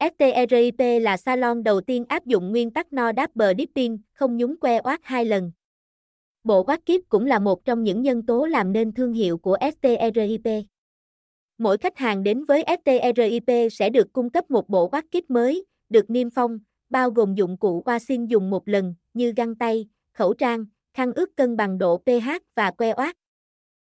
STRIP là salon đầu tiên áp dụng nguyên tắc no double dipping, không nhúng que oát hai lần. Bộ oát kiếp cũng là một trong những nhân tố làm nên thương hiệu của STRIP. Mỗi khách hàng đến với STRIP sẽ được cung cấp một bộ oát kiếp mới, được niêm phong, bao gồm dụng cụ washing dùng một lần như găng tay, khẩu trang, khăn ướt cân bằng độ pH và que oát.